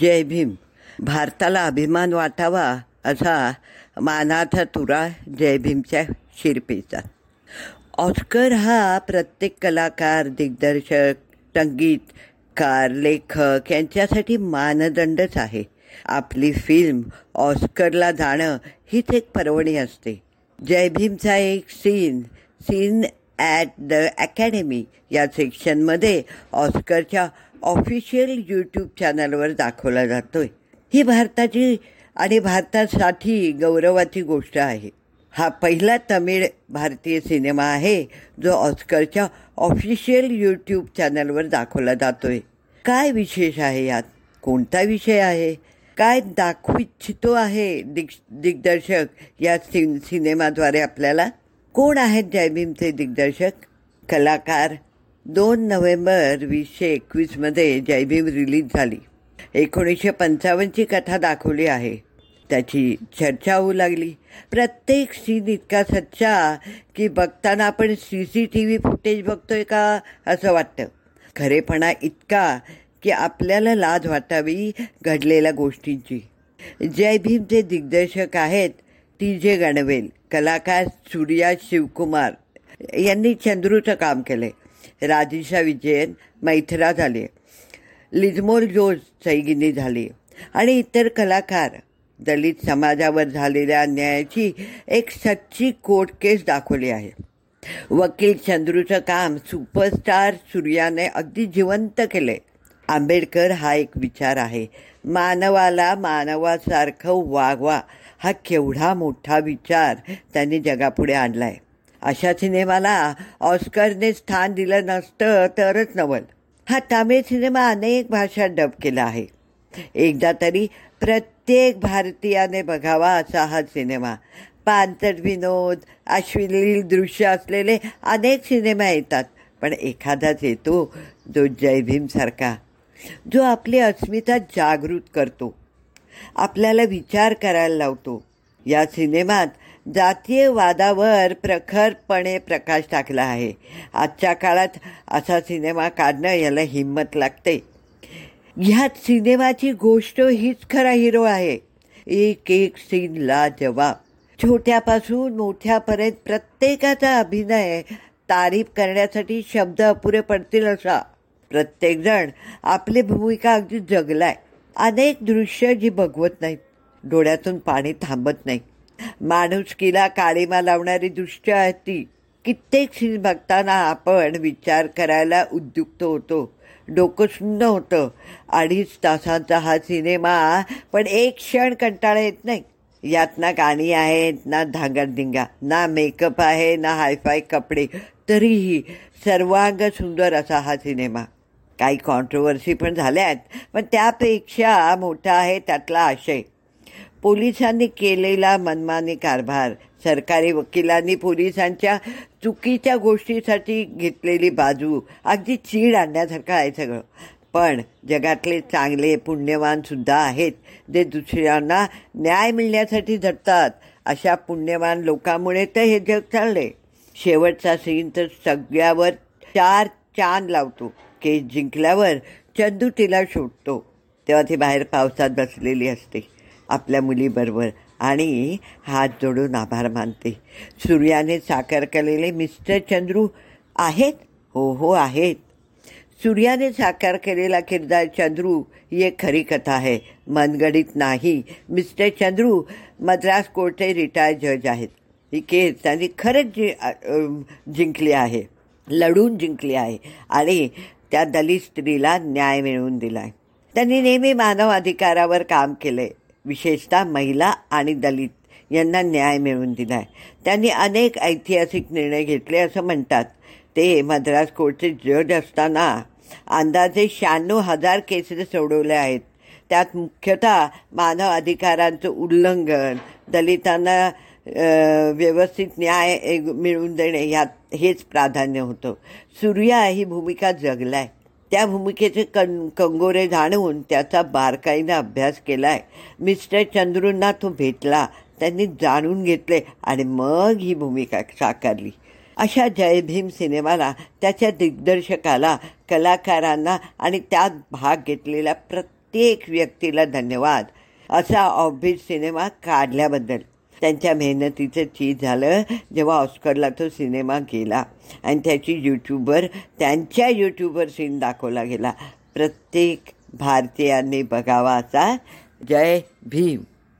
जय भीम. भारताला अभिमान वाटावा असा मानाचा तुरा जय भीमच्या शिरपेचा. ऑस्कर हा प्रत्येक कलाकार दिग्दर्शक संगीतकार लेखक यांच्यासाठी मानदंडच आहे. आपली फिल्म ऑस्करला जाणं हीच एक पर्वणी असते. जय भीमचा एक scene scene at the academy या सेक्शनमध्ये ऑस्करच्या ऑफिशियल यूट्यूब चॅनलवर दाखवला जातो आहे ही भारताची आणि भारतासाठी गौरवाची गोष्ट आहे. हा पहिला तमिळ भारतीय सिनेमा आहे जो ऑस्करच्या ऑफिशियल यूट्यूब चॅनलवर दाखवला जातो आहे काय विशेष आहे यात? कोणता विषय आहे? काय दाखवू इच्छितो आहे दिग दिग्दर्शक या सिन सिनेमाद्वारे आपल्याला? कोण आहेत जयभीमचे दिग्दर्शक? कलाकार दोन नोव्हेंबर वीसशे एकवीसमध्ये जयभीम रिलीज झाली. एकोणीसशे पंचावन्नची कथा दाखवली आहे. त्याची चर्चा होऊ लागली. प्रत्येक सीन इतका सच्चा की बघताना आपण C C T V footage बघतोय का असं वाटतं. खरेपणा इतका की आपल्याला लाज वाटावी घडलेल्या गोष्टींची. जय भीमचे दिग्दर्शक आहेत टी जे गणवेल कलाकार सूर्या शिवकुमार यांनी चंद्रूचं काम केलं राधीशा विजयन मैथरा झाले. लिझमोर जोज सैगिनी झाली. आणि इतर कलाकार दलित समाजावर झालेल्या अन्यायाची एक सच्ची कोर्ट केस दाखवली आहे. वकील चंद्रूचं काम सुपरस्टार सूर्याने अगदी जिवंत केले. आंबेडकर हा एक विचार आहे. मानवाला मानवासारखं वागवा हा केवढा मोठा विचार त्यांनी जगापुढे आणलाय. अशा सिनेमाला ऑस्करने स्थान दिलं नसतं तरच नवल. हा तामिळ सिनेमा अनेक भाषात डब केला आहे. एकदा तरी प्रत्येक भारतीयाने बघावा असा हा सिनेमा. पानसट विनोद अश्विनील दृश्य असलेले अनेक सिनेमा येतात पण एखादाच येतो जो जय भीमसारखा जो आपली अस्मिता जागृत करतो. आपल्याला विचार करायला लावतो. या सिनेमात जातीय वादावर प्रखरपणे प्रकाश टाकला आहे. आजच्या काळात असा सिनेमा काढणं याला हिंमत लागते. ह्यात सिनेमाची गोष्ट हीच खरा हिरो आहे. एक एक सीनला जवाब. छोट्यापासून मोठ्यापर्यंत प्रत्येकाचा अभिनय तारीफ करण्यासाठी शब्द अपुरे पडतील असा. प्रत्येकजण आपली भूमिका अगदी जगलाय. अनेक दृश्य जी बघवत नाहीत. डोळ्यातून पाणी थांबत नाही. माणुसकीला काळीमा लावणारी दृश्य आहे ती कित्येक सीन बघताना आपण विचार करायला उद्युक्त होतो. डोकं सुन्न होतं. अडीच तासांचा हा सिनेमा पण एक क्षण कंटाळा येत नाही. यात ना गाणी आहेत ना धांगडधिंगा ना मेकअप आहे ना हायफाय कपडे. तरीही सर्वांग सुंदर असा हा सिनेमा. काही कॉन्ट्रोवर्सी पण झाल्या आहेत पण त्यापेक्षा मोठा आहे त्यातला आशय. पोलिसांनी केलेला मनमानी कारभार. सरकारी वकिलांनी पोलिसांच्या चुकीच्या गोष्टीसाठी घेतलेली बाजू. अगदी चीड आणण्यासारखं आहे सगळं. पण जगातले चांगले पुण्यवानसुद्धा आहेत जे दुसऱ्यांना न्याय मिळण्यासाठी झटतात अशा पुण्यवान लोकांमुळे तर हे जग चालले शेवटचा सीन तर सगळ्यावर चार चांद लावतो. केस जिंकल्यावर चंदू तिला शोधतो. तेव्हा ती बाहेर पावसात बसलेली असते. आपल्या मुलीबरोबर. आणि हात जोडून आभार मानते. सूर्याने साकार केलेले मिस्टर चंद्रू आहेत? हो हो आहेत. सूर्याने साकार केलेला किरदार चंद्रू ही एक खरी कथा आहे. मनगडीत नाही. मिस्टर चंद्रू मद्रास कोर्टचे रिटायर्ड जज आहेत. ही केस त्यांनी खरंच जि जिंकली आहे. लढून जिंकली आहे. आणि त्या दलित स्त्रीला न्याय मिळवून दिला आहे त्यांनी नेहमी मानव अधिकारावर काम केलं आहे विशेषतः महिला आणि दलित यांना न्याय मिळवून दिला आहे त्यांनी अनेक ऐतिहासिक निर्णय घेतले असं म्हणतात. ते मद्रास कोर्टचे जज असताना अंदाजे शहाण्णव हजार केसेस सोडवले आहेत. त्यात मुख्यतः मानव अधिकारांचं उल्लंघन दलितांना व्यवस्थित न्याय मिळवून देणे ह्यात हेच प्राधान्य होतं. सूर्या ही भूमिका जगलाय. त्या भूमिकेचे कं कंगोरे जाणवून त्याचा बारकाईनं अभ्यास केला आहे मिस्टर चंद्रूंना तो भेटला. त्यांनी जाणून घेतले आणि मग ही भूमिका साकारली. अशा जय भीम सिनेमाला त्याच्या दिग्दर्शकाला कलाकारांना आणि त्यात भाग घेतलेल्या प्रत्येक प्रत्येक व्यक्तीला धन्यवाद. असा ऑफबीट सिनेमा काढल्याबद्दल. त्यांच्या मेहनतीचं चीज झालं जेव्हा ऑस्करला तो सिनेमा गेला. आणि त्याची यूट्यूबवर त्यांच्या यूट्यूबवर सीन दाखवला गेला. प्रत्येक भारतीयांनी बघावा असा. जय भीम.